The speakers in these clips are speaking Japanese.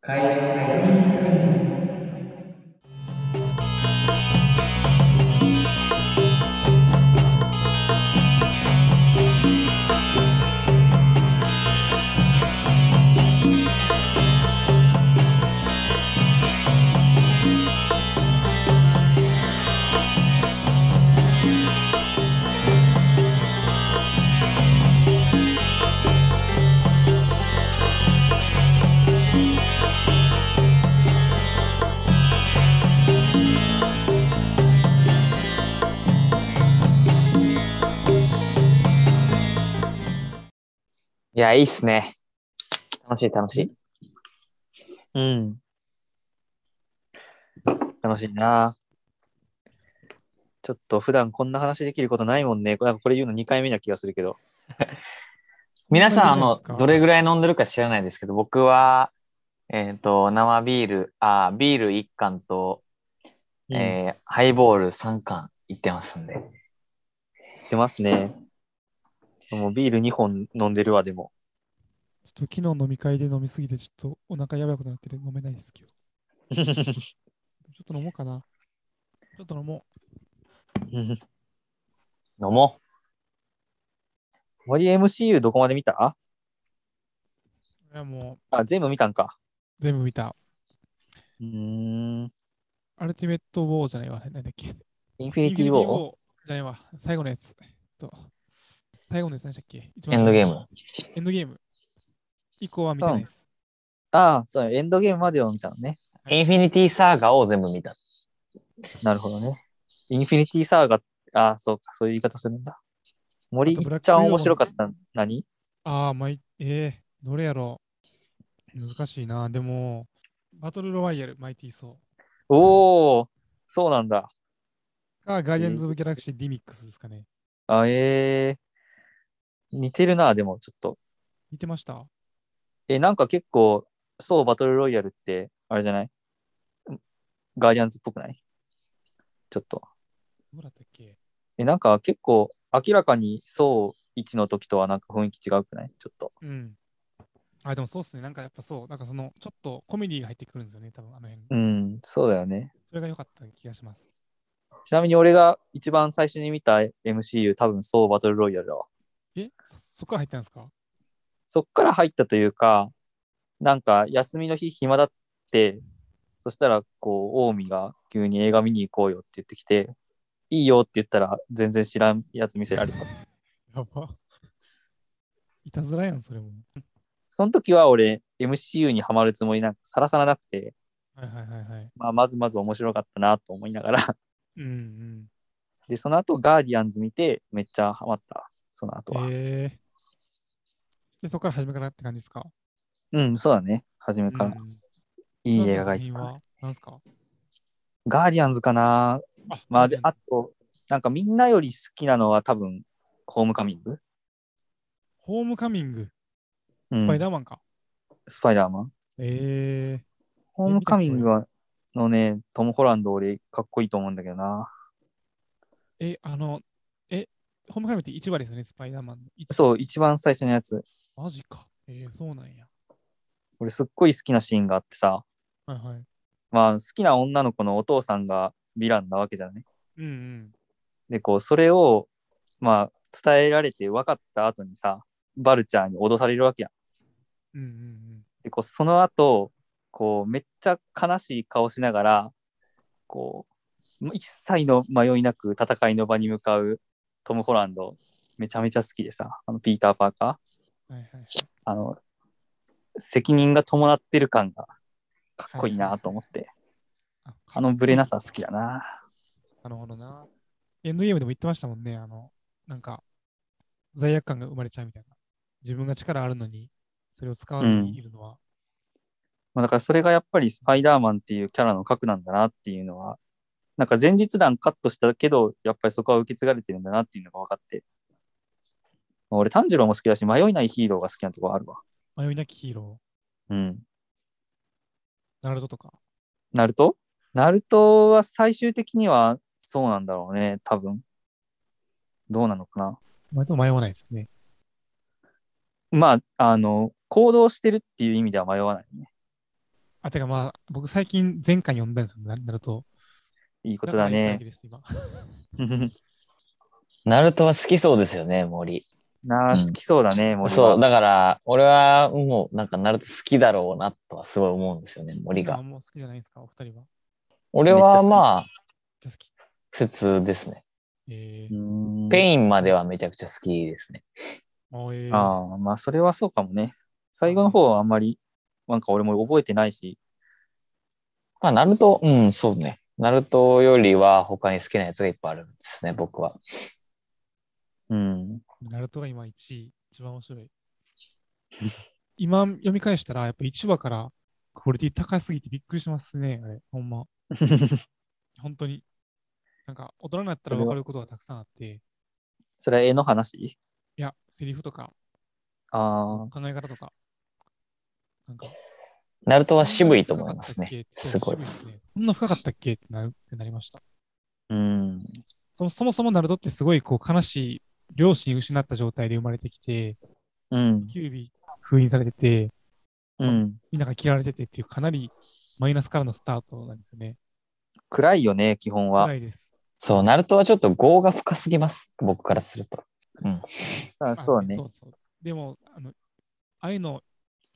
会会 IT 会議いや、いいっすね。楽しい、楽しい。うん。楽しいな。ちょっと普段こんな話できることないもんね。なんかこれ言うの2回目な気がするけど。皆さん、あのどれぐらい飲んでるか知らないですけど、僕は、えっ、と、生ビール、あ、ビール1缶と、えーハイボール3缶いってますんで。出ますね。もうビール2本飲んでるわ、でも。ちょっと昨日飲み会で飲みすぎて、ちょっとお腹やばくなってて飲めないですけど。ちょっと飲もうかな。ちょっと飲も飲も森 MCU どこまで見た？う。いやもあ、全部見たんか。う全部見た。うーん。アルティメット・ウォーじゃないわ。何だっけインフィニティ・ウォーーじゃないわ。最後のやつ。と最後のやつ何でしたっけ？一エンドゲーム。エンドゲーム。以降は見てないです。ああ、そう、エンドゲームまでを見たのね。う。インフィニティサーガを全部見た。なるほどね。インフィニティ・サーガ、ああ、そうか、そういう言い方するんだ。森ちゃん面白かった。何？ああ、まい、えー、どれやろう。難しいな。でも、バトルロワイヤル、マイティーソおお、そうなんだ。ーか、ガーディアンズ・オブ・ギャラクシー・リミックスですかね。あ、ええ似てるな、でもちょっと。見てました？え、なんか結構、そう、バトルロイヤルって、あれじゃない？ガーディアンズっぽくない？ちょっと。どうだったっけ？え、なんか結構、明らかにそう1の時とはなんか雰囲気違うくない？ちょっと。うん。あ、でもそうっすね。なんかやっぱそう、なんかその、ちょっとコメディが入ってくるんですよね、多分あの辺。うん、そうだよね。それが良かった気がします。ちなみに俺が一番最初に見た MCU、多分そうバトルロイヤルだわ。えそそっから入ったんですか？そっから入ったというか、なんか休みの日暇だって、そしたらこう、近江が急に映画見に行こうよって言ってきて、いいよって言ったら全然知らんやつ見せられた。やば。いたずらやん、それも。その時は俺 MCU にはまるつもりなんかさらさらなくて、はいはいはいはい。まあ、まずまず面白かったなと思いながら、うんうん。で、その後ガーディアンズ見てめっちゃハマった。その後は。えー。で、そこから初めからって感じですか？うん、そうだね。初めからうんいい映画がいっぱい。すか？ガーディアンズかなあまあ、で、ああと、なんかみんなより好きなのは多分、ホームカミング、ホームカミング、うんスパイダーマンか。スパイダーマン。えホームカミングはのね、トム・ホランド俺かっこいいと思うんだけどな。ー、え、あの、え、ホームカミングって1話ですよね、スパイダーマンの。一そう、一番最初のやつ。マジか。えー、そうなんや。俺すっごい好きなシーンがあってさ、はいはい。まあ好きな女の子のお父さんがヴィランなわけじゃない？うんうん。で、こう、それを、まあ、伝えられて分かった後にさ、バルチャーに脅されるわけやん。うんうんうん。で、こう、その後、こう、めっちゃ悲しい顔しながら、こう、一切の迷いなく戦いの場に向かうトム・ホランド、めちゃめちゃ好きでさ、あの、ピーター・パーカー、はいはいはい。あの、責任が伴ってる感がかっこいいなと思って、ああのブレなさ好きだな。なるほどな。エンドゲームでも言ってましたもんね。あの、なんか、罪悪感が生まれちゃうみたいな。自分が力あるのに、それを使わずにいるのは。まあ、だからそれがやっぱりスパイダーマンっていうキャラの核なんだなっていうのは、なんか前日談カットしたけど、やっぱりそこは受け継がれてるんだなっていうのが分かって。俺、炭治郎も好きだし、迷いないヒーローが好きなとこあるわ。迷いなきヒーロうん。ー、ナルトとか。ナルト？ナルトは最終的にはそうなんだろうね、多分。どうなのかな。まあ、いつも迷わないですよね。まあ、あの、行動してるっていう意味では迷わないね。あ、てかまあ、僕最近前回読んだんですよ、ななると。いいことだね。ナルトは好きそうですよね、森。なあ、うん好きそうだね、森はそう、だから、俺はもうなんかナルト好きだろうなとはすごい思うんですよね、森あが。もう好きじゃないですか、お二人は。俺はまあ。普通ですね。えうーんペインまではめちゃくちゃ好きですね。あえーああ、まあ、それはそうかもね。最後の方はあんまり、なんか俺も覚えてないし。まあ、ナルト、うん、そうね。ナルトよりは他に好きなやつがいっぱいあるんですね、僕は。うん。ナルトが今1位、一番面白い。今読み返したら、やっぱ1話からクオリティ高すぎてびっくりしますね、あれ、ほんま。本当に。なんか、大人になったら分かることがたくさんあって、いそれは絵の話？や、セリフとかああ、考え方とか、なんか、ナルトは渋いと思いますね。すごい。こんな深かったっけ？ってなるってなりました。うん。そもそもそもナルトってすごいこう悲しい両親失った状態で生まれてきて、うん。キュービー封印されてて、うん。みんなが嫌われててっていうかなりマイナスからのスタートなんですよね。暗いよね、基本は。暗いです。そう、ナルトはちょっと業が深すぎます。僕からすると。うん。あそうねそ。うそう。でも、あの、ああいうの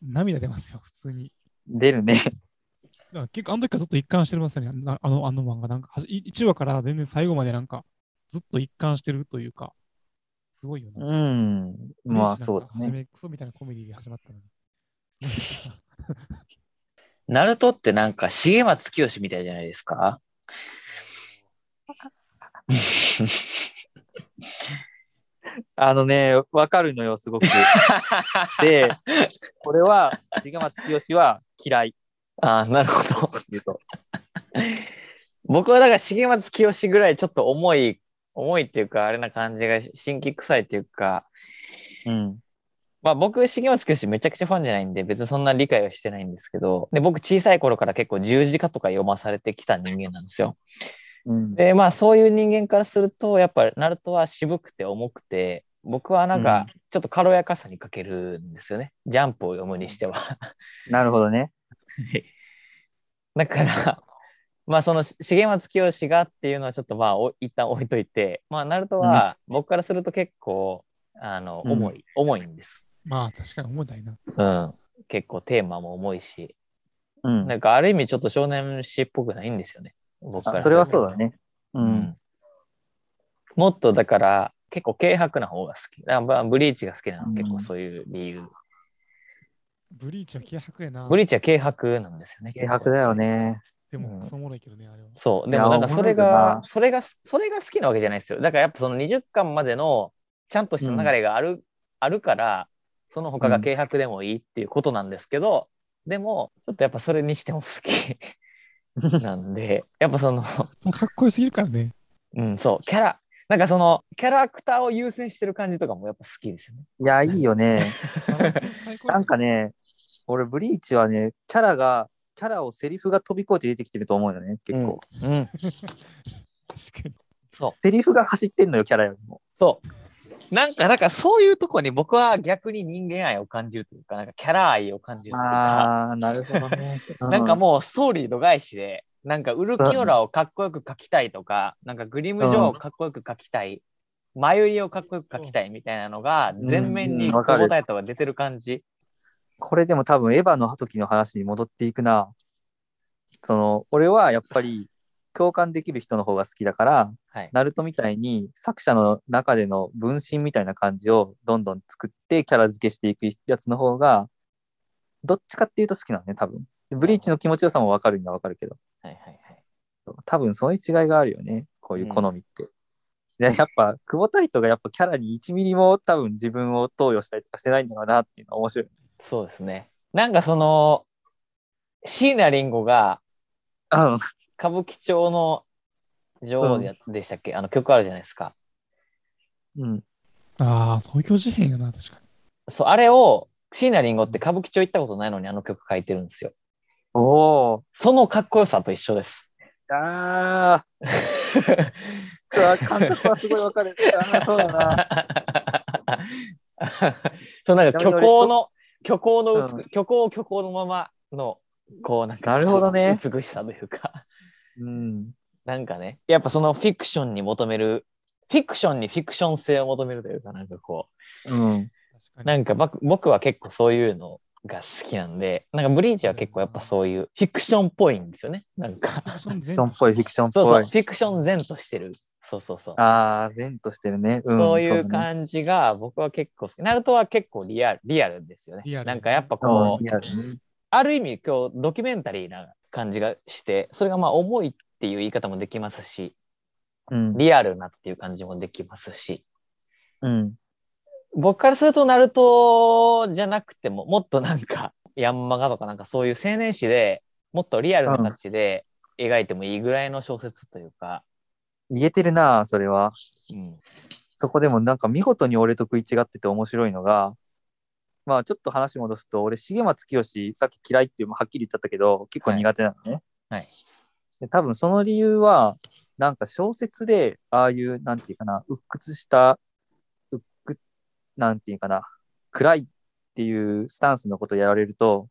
涙出ますよ、普通に。出るね。結構あの時からずっと一貫してますよね。なあの、あの漫画。なんか、1話から全然最後までなんか、ずっと一貫してるというか、すごいよね。うん。まあそうだね。クソみたいなコメディで始まったのに。ナルトってなんか重松清みたいじゃないですか？あのね、わかるのよ、すごく。で、これは、重松清は嫌い。ああ、なるほど。僕はだから重松清ぐらいちょっと重い、重いっていうか、あれな感じが、新規臭いっていうか、うん。まあ僕、重松清めちゃくちゃファンじゃないんで、別にそんな理解はしてないんですけど、で、僕小さい頃から結構十字架とか読まされてきた人間なんですよ。うん。で、まあそういう人間からすると、やっぱナルトは渋くて重くて、僕はなんかちょっと軽やかさに欠けるんですよね。ジャンプを読むにしては。なるほどね。だから、まあその重松清がっていうのはちょっとまあお一旦置いといて、まあナルトは僕からすると結構、あの、うん重い、重いんです。まあ、確かに重たいな。うん。結構テーマも重いし、うん。なんかある意味ちょっと少年誌っぽくないんですよね。僕からあそれはそうだね。う。うんん。もっとだから結構軽薄な方が好き。だからまあブリーチが好きなのは結構そういう理由。ブリーチは軽薄やな。ブリーチは軽薄なんですよね。軽薄だよね。でも、うんクソおもろいけどね、あれは。そう。でもなんかそれがな、それが、それが好きなわけじゃないですよ。だからやっぱその20巻までのちゃんとした流れがある、あるから、その他が軽薄でもいいっていうことなんですけど、でも、ちょっとやっぱそれにしても好き なんで、やっぱその、かっこよすぎるからね。うん、そう、キャラ、なんかその、キャラクターを優先してる感じとかもやっぱ好きですよね。いや、いいよね。なんかね、俺、ブリーチはね、キャラが、キャラをセリフが飛び越えて出てきてると思うよね、結構。うん。うん。確かに。そう。セリフが走ってんのよ、キャラよりも。そう。なんか、だからそういうとこに僕は逆に人間愛を感じるというか、なんかキャラ愛を感じるというか、ああ、なるほどね。なんかもうストーリー度外視で、なんかウルキオラをかっこよく描きたいとか、なんかグリム・ジョーをかっこよく描きたい、マユリをかっこよく描きたいみたいなのが全面にうんわかる答えとが出てる感じ。これでも多分エヴァの時の話に戻っていくな。その、俺はやっぱり共感できる人の方が好きだから、はい。ナルトみたいに作者の中での分身みたいな感じをどんどん作ってキャラ付けしていくやつの方が、どっちかっていうと好きなのね、多分。でブリーチの気持ちよさもわかるにはわかるけど、はいはいはい。多分そういう違いがあるよね、こういう好みって。でやっぱ、久保太斗がやっぱキャラに1ミリも多分自分を投与したりとかしてないんだろうなっていうのは面白い。そうですね。なんかその、椎名林檎がうん歌舞伎町の女王で,、でしたっけ？あの曲あるじゃないですか。うん。ああ、東京事変やな、確かに。そう、あれを椎名林檎って歌舞伎町行ったことないのにあの曲書いてるんですよ。おー。そのかっこよさと一緒です。あー。うわ感覚はすごいわかる。あーそうだな。そうなんか虚構の、虚構のうん虚構を虚構のままのこうなんかなるほどね美しさというか、うん。なんかね、やっぱそのフィクションに求める、フィクションにフィクション性を求めるというか、なんかこうう、なんか僕僕は結構そういうのが好きなんで、なんかブリーチは結構やっぱそういうフィクションっぽいんですよね。なんか、フィクションフィク前ションっぽい、フィクションっそうそう、ぽいフ。ィクション前としてる。そうそうそう。ああ、善としてるね。うん、そういう感じが僕は結構好き。ナルトは結構リアルリアルですよね。リアルなんかやっぱうんこう、ねある意味今日ドキュメンタリーな感じがして、それがまあ重いっていう言い方もできますし、うん。リアルなっていう感じもできますし、うん。僕からするとナルトじゃなくても、もっとなんか ヤンマガとかなんかそういう青年誌でもっとリアルな形で描いてもいいぐらいの小説というか、言えてるな、それは。うん、そこでもなんか見事に俺と食い違ってて面白いのが、まあちょっと話戻すと、俺、重松清、さっき嫌いっていうはっきり言っちゃったけど、結構苦手なのね。はい。で多分その理由は、なんか小説で、ああいう、なんていうかな、鬱屈した、なんていうかな、暗いっていうスタンスのことやられると、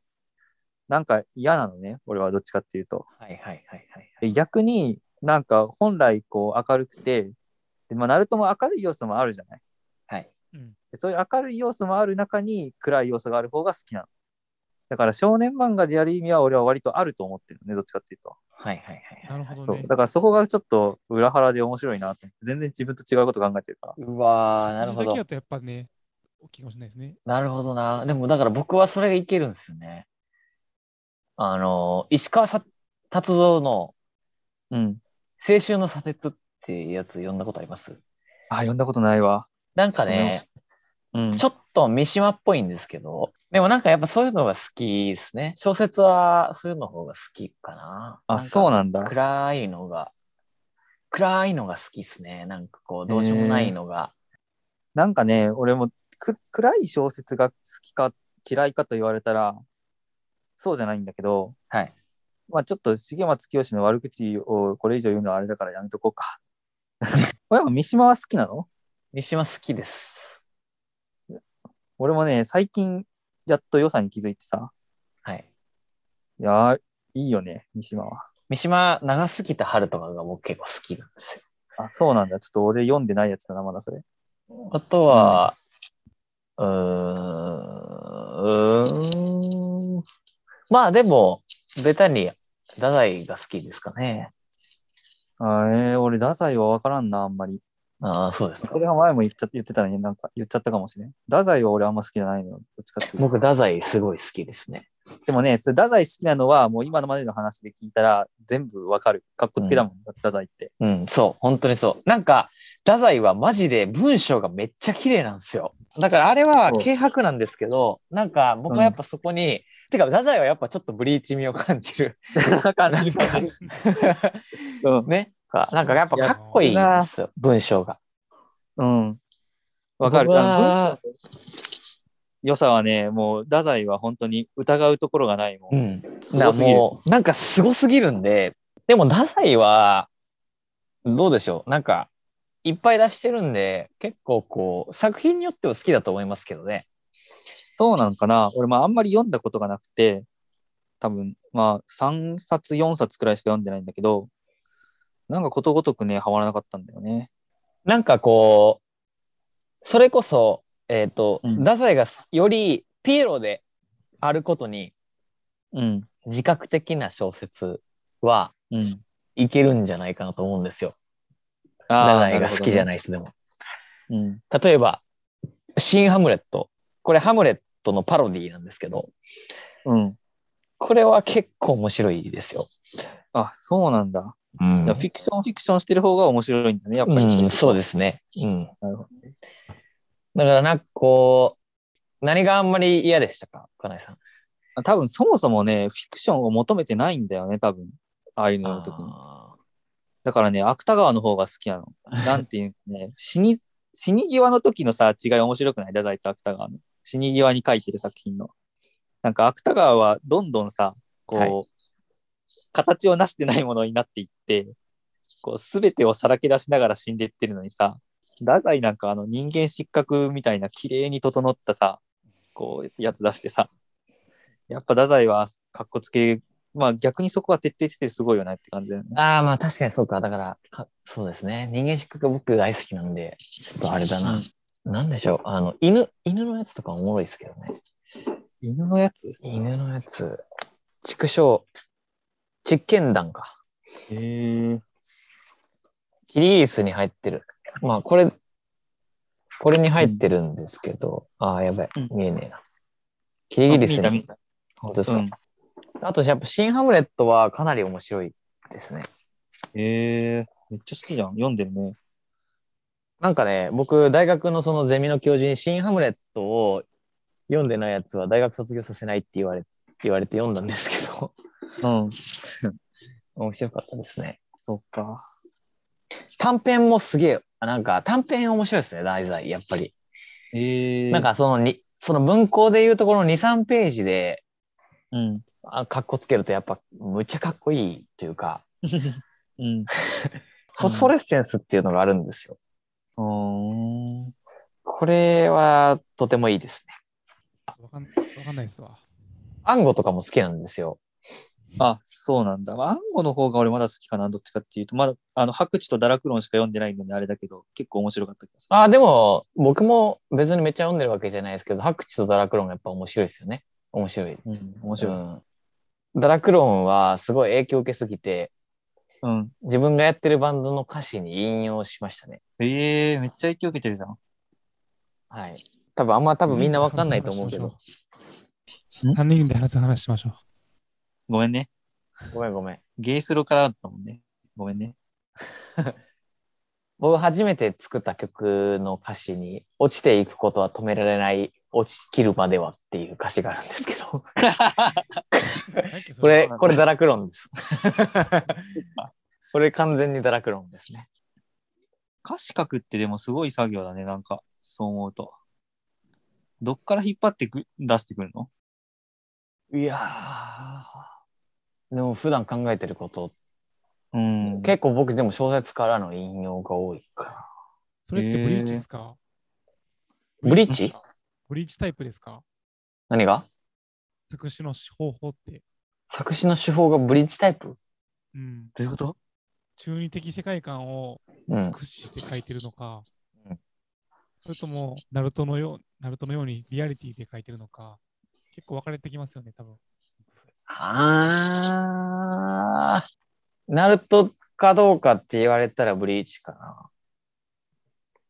なんか嫌なのね、俺はどっちかっていうと。はいはいはいはい。で逆になんか本来こう明るくて、でまあ、ナルトも明るい要素もあるじゃない。はい。うんでそういう明るい要素もある中に暗い要素がある方が好きなの。だから少年漫画でやる意味は俺は割とあると思ってるのね、どっちかっていうと。はいはいはいはい。なるほどね。だからそこがちょっと裏腹で面白いなと思って、全然自分と違うこと考えてるから。うわー、なるほど筋だけ。だとやっぱね、大きいかもしれないですね。なるほどな。でもだから僕はそれがいけるんですよね。あの、石川さ達三のうん。青春の砂鉄っていうやつ読んだことあります？あ、読んだことないわ。なんかね、うん。ちょっと三島っぽいんですけど、でもなんかやっぱそういうのが好きですね。小説はそういうの方が好きかな。あ、そうなんだ。暗いのが、暗いのが好きですね。なんかこう、どうしようもないのが。なんかね、俺もく暗い小説が好きか嫌いかと言われたら、そうじゃないんだけど、はい。まあちょっと重松清の悪口をこれ以上言うのはあれだからやめとこうか。三島は好きなの？三島好きです。俺もね、最近やっと良さに気づいてさ、はい。いやー、いいよね、三島は。三島、長すぎた春とかが僕結構好きなんですよ。あ、そうなんだ。ちょっと俺読んでないやつだな、まだそれ。あとは、うーん、うーん。まあでも、ベタに太宰が好きですかね。あえー、俺、太宰は分からんな、あんまり。ああ、そうですかこ。れは前も言っちゃ言ってたのに、なんか言っちゃったかもしれん。太宰は俺あんま好きじゃないのよ。どっちかっていうと。僕、太宰すごい好きですね。でもね、それ太宰好きなのは、もう今のまでの話で聞いたら、全部わかる。かっこつけだもん、太宰って。うん、そう、本当にそう。なんか、太宰はマジで文章がめっちゃ綺麗なんですよ。だからあれはそう軽薄なんですけど、なんか僕はやっぱそこに、てか、太宰はやっぱちょっとブリーチ味を感じる。感じる感じる。うん。ね。なんかやっぱかっこいいんですよ、文章が。うん。わかる。あの文章の良さはね、もう、太宰は本当に疑うところがないもん。うん。すごすぎる。もう、なんかすごすぎるんで、でも太宰は、どうでしょうなんか、いっぱい出してるんで、結構こう、作品によっては好きだと思いますけどね。そうなんかな。俺、まあ、あんまり読んだことがなくて、多分、まあ、3冊、4冊くらいしか読んでないんだけど、なんかことごとくね、ハマらなかったんだよね。なんかこう、それこそ、えっ、と、うん太宰がよりピエロであることにうん。自覚的な小説はうん。いけるんじゃないかなと思うんですよ。あ太宰が好きじゃないい。人でも。うん。例えば、新ハムレット。これハムレットのパロディなんですけど、うん。これは結構面白いですよ。あ、そうなんだ。うんフィクション、フィクションしてる方が面白いんだね、やっぱり。うん、そうでですね。うん。す。なるほどね。だからなんかこう、何があんまり嫌でしたか金井さん？あ多分、そもそもね、フィクションを求めてないんだよね、多分。ああいうのの時に。あだからね、芥川の方が好きなの。なんていうかね、死に、死に際の時のさ、違い面白くない？太宰と芥川の。死に際に書いてる作品の。なんか芥川はどんどんさ、こう、はい形をなしてないものになっていって、こう、すべてをさらけ出しながら死んでいってるのにさ、太宰なんかあの人間失格みたいな綺麗に整ったさ、こう、やつ出してさ、やっぱ太宰はかっこつけまあ逆にそこは徹底してすごいよなって感じだよね。ああ、まあ確かにそうか。だから、かそうですね。人間失格が僕大好きなんで、ちょっとあれだな。なんでしょう。あの、犬、犬のやつとかおもろいですけどね。犬のやつ？犬のやつ。畜生、実験弾か。へえ。キリギリスに入ってる。まあ、これ、これに入ってるんですけど、ああ、やばい。うん見えねえな。キリギリスに。本当ですか、うん。あと、やっぱ、シン・ハムレットはかなり面白いですね。へえ。めっちゃ好きじゃん。読んでるね。なんかね、僕、大学のそのゼミの教授にシン・ハムレットを読んでないやつは大学卒業させないって言われ言われて読んだんですけど、うん。面白かったですね。そっか。短編もすげえ、あなんか短編面白いですね、題材、やっぱり。へえ。なん、かそのに、その文庫でいうところの2、3ページで、うん。あかっこつけるとやっぱむっちゃかっこいいというか、うん。フォスフォレッセンスっていうのがあるんですよ。うーん。これはとてもいいですね。わかんわかんないですわ。暗号とかも好きなんですよ。あ、そうなんだ。暗号の方が俺まだ好きかな。どっちかっていうと、まだ、あの、白地と堕落論しか読んでないのにあれだけど、結構面白かった気がする。あ、でも僕も別にめっちゃ読んでるわけじゃないですけど、白地と堕落論がやっぱ面白いですよね。面白い。うん、面白い。うん堕落論はすごい影響を受けすぎて、うん。自分がやってるバンドの歌詞に引用しましたね。ええめっちゃ影響受けてるじゃん。はい。多分あんま多分みんなわかんないと思うけど。ん3人で話す話しましょごめんね。ごめんごめん。ゲイスロからだったもんね。ごめんね。僕初めて作った曲の歌詞に、落ちていくことは止められない、落ちきるまではっていう歌詞があるんですけど、う。これ、これ堕落論です。これ完全に堕落論ですね。歌詞書くってでもすごい作業だね。なんか、そう思うと。どっから引っ張ってく出してくるの？いやー、でも普段考えてること、うん。結構僕でも小説からの引用が多いかそれってブリーチですか？ブリーチ？ブリーチタイプですか？な。何が？作詞の方法って。作詞の手法がブリッジタイプ？うん。どういうこと？中二的世界観をうん。駆使して書いてるのか、うんそれとも、ナルトのよう、ナルトのようにリアリティで書いてるのか、結構分かれてきますよね、多分。あー、ナルトかどうかって言われたらブリーチかな。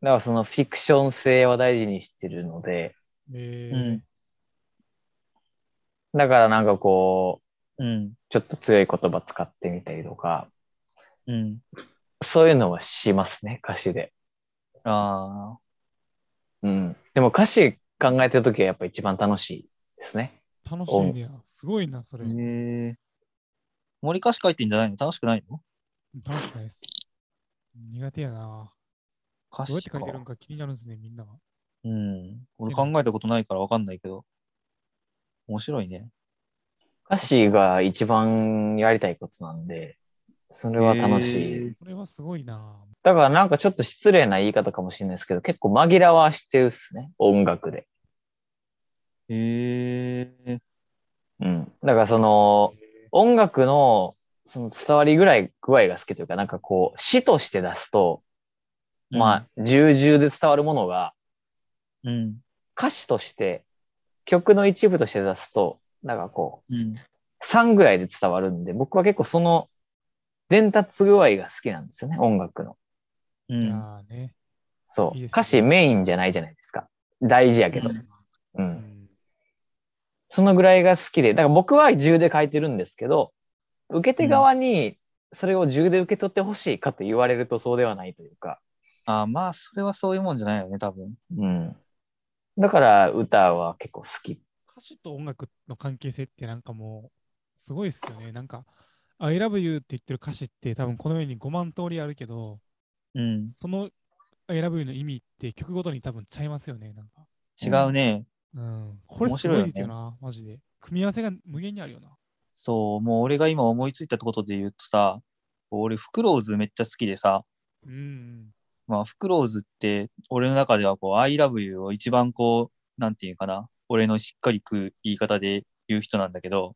だからそのフィクション性は大事にしてるので、えーうんだからなんかこう、うん。ちょっと強い言葉使ってみたりとか、うん。そういうのはしますね、歌詞で。ああ。うん。でも歌詞考えてるときはやっぱ一番楽しいですね。楽しいねや。すごいな、それ。へえ森歌詞書いてんじゃないの？楽しくないの？楽しくないです。苦手やな。歌詞かどうやって書いてるのか気になるんですね、みんなが。うん。俺考えたことないからわかんないけど。面白いね。歌詞が一番やりたいことなんで、それは楽しい。これはすごいな。だからなんかちょっと失礼な言い方かもしれないですけど、結構紛らわしてるっすね、音楽で。へえ。うん。だからその、音楽のその伝わりぐらい具合が好きというか、なんかこう、詩として出すと、まあ、重々で伝わるものが、うん。歌詞として、曲の一部として出すと、なんかこう、うん。3ぐらいで伝わるんで、僕は結構その伝達具合が好きなんですよね、音楽の。うん。いやーね。そう。いいですね歌詞メインじゃないじゃないですか。大事やけど。う。うんん。そのぐらいが好きで、だから僕は10で書いてるんですけど、受け手側にそれを10で受け取ってほしいかと言われるとそうではないというか。あまあ、それはそういうもんじゃないよね、多分。うん。だから歌は結構好き。歌詞と音楽の関係性ってなんかもう、すごいっすよね。なんか、I love you って言ってる歌詞って多分この世に5万通りあるけど、うん。その I love you の意味って曲ごとに多分ちゃいますよね。なんか。違うね。うん。これすごいですよな、マジで。組み合わせが無限にあるよな。そう、もう俺が今思いついたことで言うとさ、俺、フクローズめっちゃ好きでさ、うん。まあ、フクローズって、俺の中ではこう、I love you を一番こう、なんていうかな、俺のしっかり食う言い方で言う人なんだけど、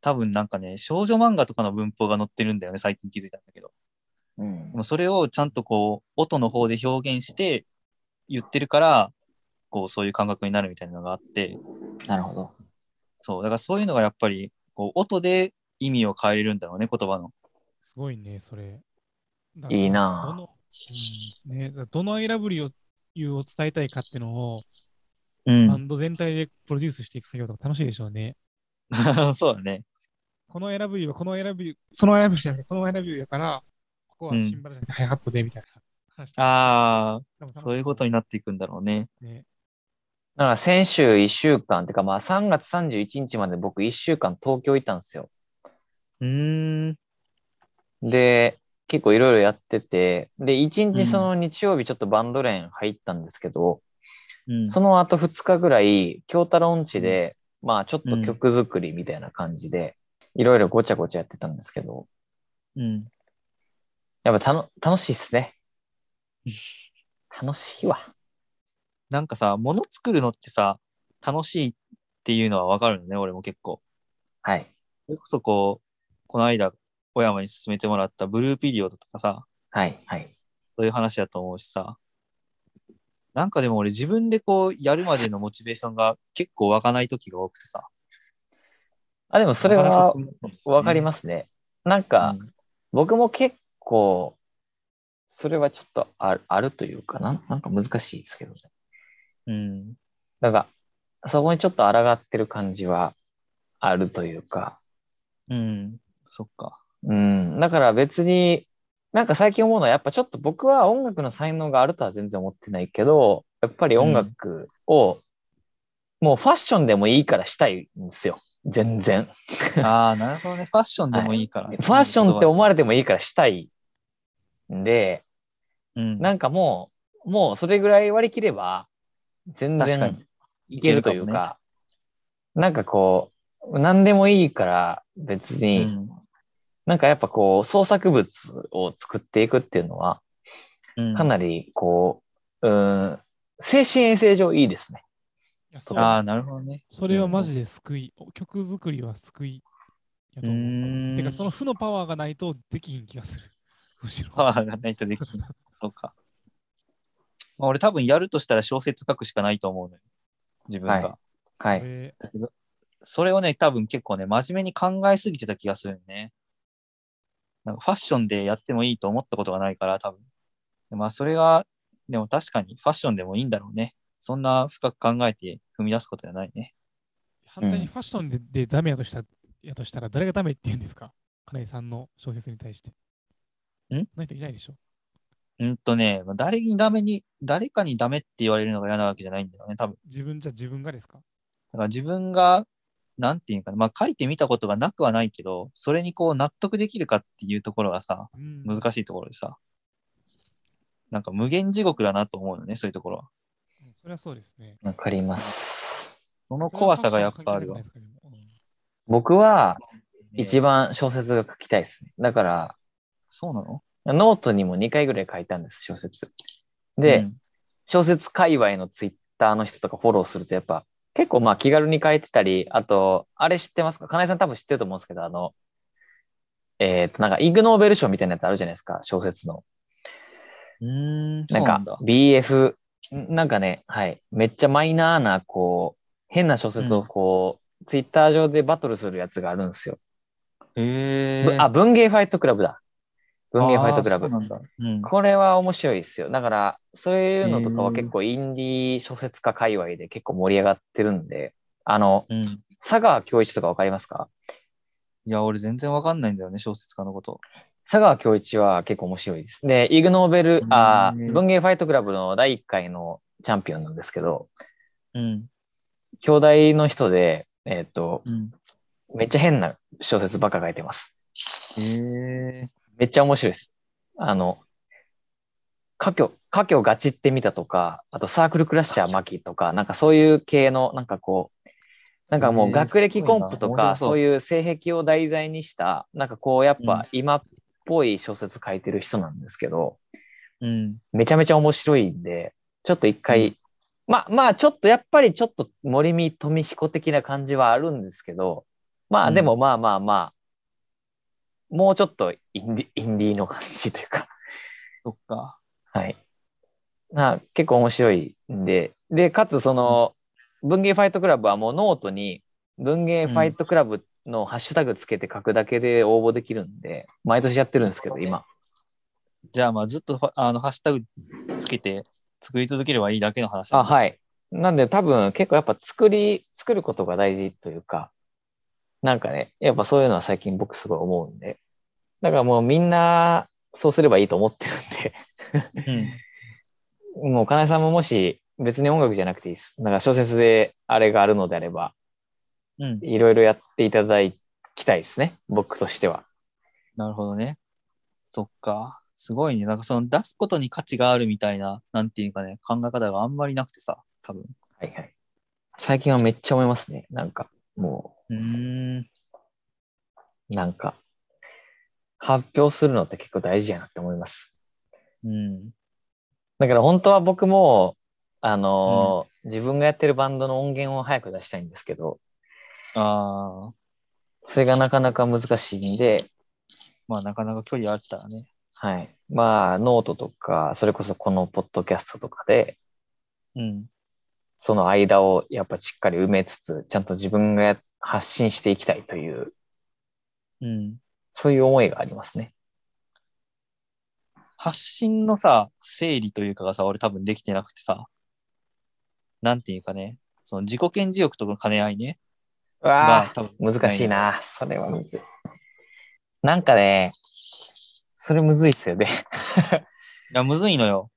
多分なんかね、少女漫画とかの文法が載ってるんだよね、最近気づいたんだけど。うんそれをちゃんとこう、音の方で表現して言ってるから、こう、そういう感覚になるみたいなのがあって、なるほど。そう、だからそういうのがやっぱり、こう、音で意味を変えれるんだろうね、言葉の。すごいね、それ。だいいなぁどの、うんね、だからどの I love you を伝えたいかっていうのを、うバンド全体でプロデュースしていく作業とか楽しいでしょうね。そうだね。この love you はこの I love you、その love you じゃなくて、この love you やから、ここはシンバルじゃなくてハイハットでみたいな話。ああ、多分楽しそういうことになっていくんだろうね。ね。だから先週1週間っていうかまあ3月31日まで僕1週間東京行ったんですよ。うーん。で、結構いろいろやってて、で、1うん日その日曜日ちょっとバンド連入ったんですけど、うん。その後2日ぐらい、京太郎んちで、まあちょっと曲作りみたいな感じで、いろいろごちゃごちゃやってたんですけど、うん。やっぱたの楽しいっすね。楽しいわ。なんかさ、物作るのってさ、楽しいっていうのはわかるのね、俺も結構。はい。それこそこう、この間、小山に勧めてもらったブルーピリオドとかさ、はい。はい。そういう話だと思うしさ。なんかでも俺自分でこうやるまでのモチベーションが結構湧かない時が多くてさ。あ、でもそれはわかりす。ますね。なんか、僕も結構、それはちょっとあるあるというかな。なんか難しいですけどね。うん。なんか、そこにちょっと抗ってる感じはあるというか。うん。そっか。うん。だから別に、なんか最近思うのは、やっぱちょっと僕は音楽の才能があるとは全然思ってないけど、やっぱり音楽を、もうファッションでもいいからしたいんですよ。全然。ああ、なるほどね。ファッションでもいいから。ファッションって思われてもいいからしたいんで、うん。なんかもう、もうそれぐらい割り切れば、全然にいけるというか、なんかこう、何でもいいから別うに、ん。なんかやっぱこう、創作物を作っていくっていうのは、うんかなりこう、うん、精神衛生上いいですね。ああ、なるほどね。それはマジで救い。曲作りは救いやうと思う。てか、その負のパワーがないとできひん気がする。むしろ。パワーがないとできん。そうか。まあ、俺多分やるとしたら小説書くしかないと思うのよ。自分が。はいはい。それをね、多分結構ね、真面目に考えすぎてた気がするよね。なんかファッションでやってもいいと思ったことがないから、多分。でまあ、それが、でも確かにファッションでもいいんだろうね。そんな深く考えて踏み出すことじゃないね。反対にファッションで,、でダメやとしたら、やとしたら誰がダメって言うんですか？金井さんの小説に対して。ん？ないといないでしょ。うんとね、まあ誰にダメに、誰かにダメって言われるのが嫌なわけじゃないんだよね、多分。自分じゃ自分がですか？だから自分が、なんていうかな、まあ書いてみたことがなくはないけど、それにこう納得できるかっていうところがさ、うん難しいところでさ、なんか無限地獄だなと思うよね、そういうところは。うんそれはそうですね。わかります。その怖さがやっぱあるわ。僕は一番小説が書きたいですね。だから、そうなの？ノートにも2回ぐらい書いたんです、小説。で、うん小説界隈のツイッターの人とかフォローするとやっぱ結構まあ気軽に書いてたり、あと、あれ知ってますか？金井さん多分知ってると思うんですけど、あの、えっ、と、なんかイグノーベル賞みたいなやつあるじゃないですか、小説の。うーん、そなかうんなんだ。BF、んなんかね、はい、めっちゃマイナーな、こう、変な小説をこう、ツイッター上でバトルするやつがあるんですよ。へー。ぶあ、文芸ファイトクラブだ。文芸ファイトクラブ。これは面白いですよ。だから、そういうのとかは結構インディー小説家界隈で結構盛り上がってるんで、あの、うん。佐川恭一とかわかりますか？いや、俺全然わかんないんだよね、小説家のこと。佐川恭一は結構面白いです。で、イグノーベル、あうん文芸ファイトクラブの第1回のチャンピオンなんですけど、うん。兄弟の人で、えっ、と、うん。めっちゃ変な小説ばっか書いてます。へえ。めっちゃ面白いです。あの、家居、家居ガチってみたとか、あとサークルクラッシャーマキとか、なんかそういう系の、なんかこう、なんかもう学歴コンプとか、そう。いう性癖を題材にした、なんかこう、やっうん。ぱ今っぽい小説書いてる人なんですけど、うん。めちゃめちゃ面白いんで、ちょっと一回、うん。まあまあ、ちょっとやっぱりちょっと森見富彦的な感じはあるんですけど、うん。まあでもまあまあまあ、もうちょっとインディインディーの感じというか、そっか。はい。な結構面白いんで、で、かつその、文芸ファイトクラブはもうノートに文芸ファイトクラブのハッシュタグつけて書くだけで応募できるんで、毎年やってるんですけど、今。じゃあまあずっとあのハッシュタグつけて作り続ければいいだけの話だあ、ねはい。なんで多分結構やっぱ作り、作ることが大事というか、なんかね、やっぱそういうのは最近僕すごい思うんで。だからもうみんなそうすればいいと思ってるんで、うん。もう金井さんももし別に音楽じゃなくていいです。なんか小説であれがあるのであれば、うん。いろいろやっていただきたいですね。僕としては。なるほどね。そっか。すごいね。なんかその出すことに価値があるみたいな、なんていうかね、考え方があんまりなくてさ、多分。はいはい。最近はめっちゃ思いますね。なんか、もうーん。う、なんか、発表するのって結構大事やなって思います。うん。だから本当は僕も、あのー自分がやってるバンドの音源を早く出したいんですけど、ああ、それがなかなか難しいんで、まあなかなか距離あったらね。はい。まあ、ノートとか、それこそこのポッドキャストとかで、うん。その間をやっぱしっかり埋めつつ、ちゃんと自分がや発信していきたいという、うん。そういう思いがありますね。発信のさ、整理というかがさ、俺多分できてなくてさ、なんていうかね、その自己顕示欲との兼ね合いね。うわ分難しいな。それはむずい。なんかね、それむずいっすよね。いや、むずいのよ。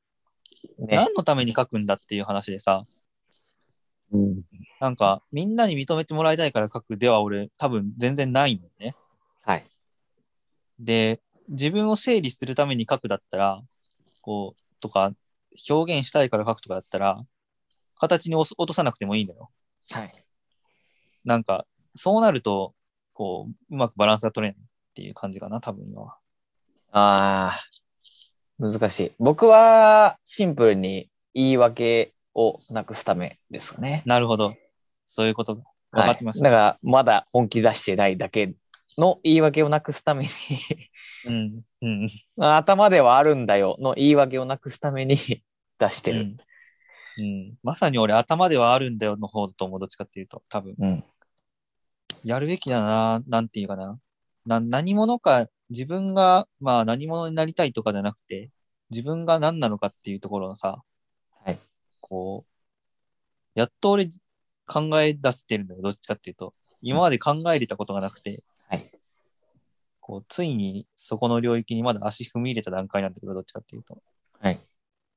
ね。何のために書くんだっていう話でさ、うんなんか、みんなに認めてもらいたいから書くでは俺、多分全然ないのよね。はい。で、自分を整理するために書くだったら、こう、とか、表現したいから書くとかだったら、形に落とさなくてもいいのよ。はい。なんか、そうなると、こう、うまくバランスが取れないっていう感じかな、多分今は。ああ、難しい。僕はシンプルに言い訳をなくすためですかね。なるほど。そういうことが。分かってました。はい、だから、まだ本気出してないだけの言い訳をなくすためにうん。うん。頭ではあるんだよの言い訳をなくすために 出してる。うん。うん。まさに俺、頭ではあるんだよの方だと思う、どっちかっていうと、多分。うん。やるべきだな、なんていうかな。な何者か、自分が、まあ何者になりたいとかじゃなくて、自分が何なのかっていうところのさ、はい。こう、やっと俺考え出してるんだよ、どっちかっていうと。今まで考えれたことがなくて、はい。こう、ついにそこの領域にまだ足踏み入れた段階なんだけど、どっちかっていうと。はい。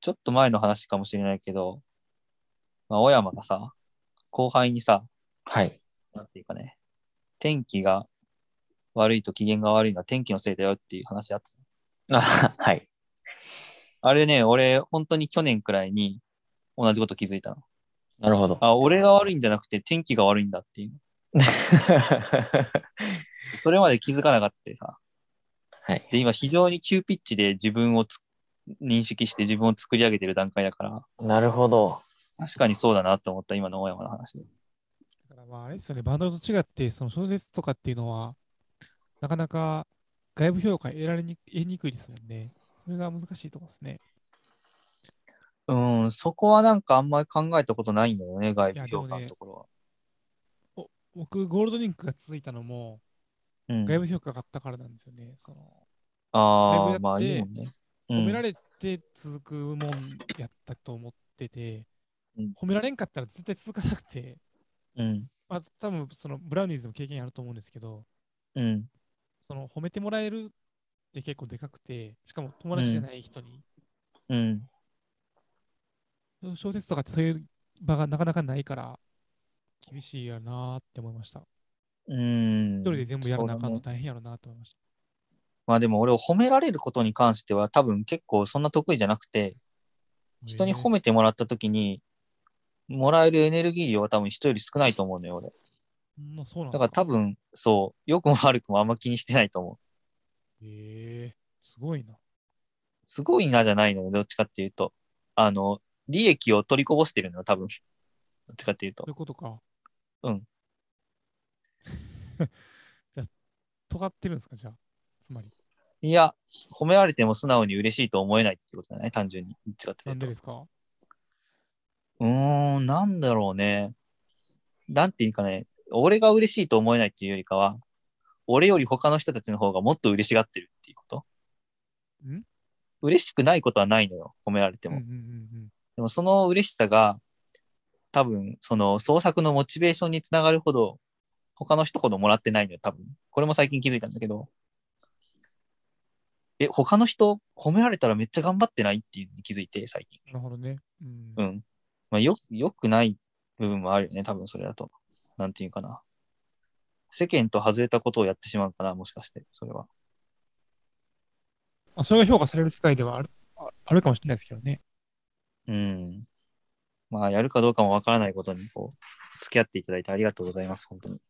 ちょっと前の話かもしれないけど、まあ、小山がさ、後輩にさ、はい。なんていうかね、天気が悪いと機嫌が悪いのは天気のせいだよっていう話あってた。あはい。あれね、俺、本当に去年くらいに同じこと気づいたの。なるほど。あ、俺が悪いんじゃなくて天気が悪いんだっていう。それまで気づかなかったさ。はい。で、今非常に急ピッチで自分をつ認識して自分を作り上げてる段階だから、なるほど。確かにそうだなと思った、今の大山の話で。だからまああれですよね、バンドと違って、その小説とかっていうのは、なかなか外部評価得られに得にくいですもんね。それが難しいところですね。うん、そこはなんかあんまり考えたことないんだよね、外部評価のところは。僕、ゴールドリンクが続いたのも、うん、外部評価があったからなんですよね。そのああ、まあいいもんね。うん褒められて続くもんやったと思ってて、うん褒められんかったら絶対続かなくて、うん。まあ多分そのブラウニーズも経験あると思うんですけど、うん。その褒めてもらえるって結構でかくて、しかも友達じゃない人に、うん。小説とかってそういう場がなかなかないから、厳しいやなって思いました。うん。一人で全部やらなあかんの大変やろなと思いました。まあでも俺を褒められることに関しては多分結構そんな得意じゃなくて、人に褒めめてもらった時に、もらえるエネルギー量は多分人より少ないと思うのよ、俺。まあ、そうなんだから多分、そう、良くも悪くもあんま気にしてないと思う。へえすごいな。すごいなじゃないのよ、どっちかっていうと。あの、利益を取りこぼしてるのよ、多分。どっちかっていうとそうい。うことか。うん。尖ってるんですかじゃあ。つまり。いや、褒められても素直に嬉しいと思えないってことじゃない単純に。違ってなんでですか？うーん、なんだろうね。なんていうかね、俺が嬉しいと思えないっていうよりかは、俺より他の人たちの方がもっと嬉しがってるっていうこと？ん？嬉しくないことはないのよ、褒められても。うんうんうんでもその嬉しさが、多分、その創作のモチベーションにつながるほど、他の人ほどもらってないのよ、多分。これも最近気づいたんだけど。え、他の人褒められたらめっちゃ頑張ってないっていうのに気づいて、最近。なるほどね。うん。うん。まあ、よ、よくない部分もあるよね、多分それだと。なんていうかな。世間と外れたことをやってしまうかな、もしかして、それは。あそれが評価される世界ではあるああるかもしれないですけどね。うん。まあ、やるかどうかもわからないことに、こう、付き合っていただいてありがとうございます、本当に。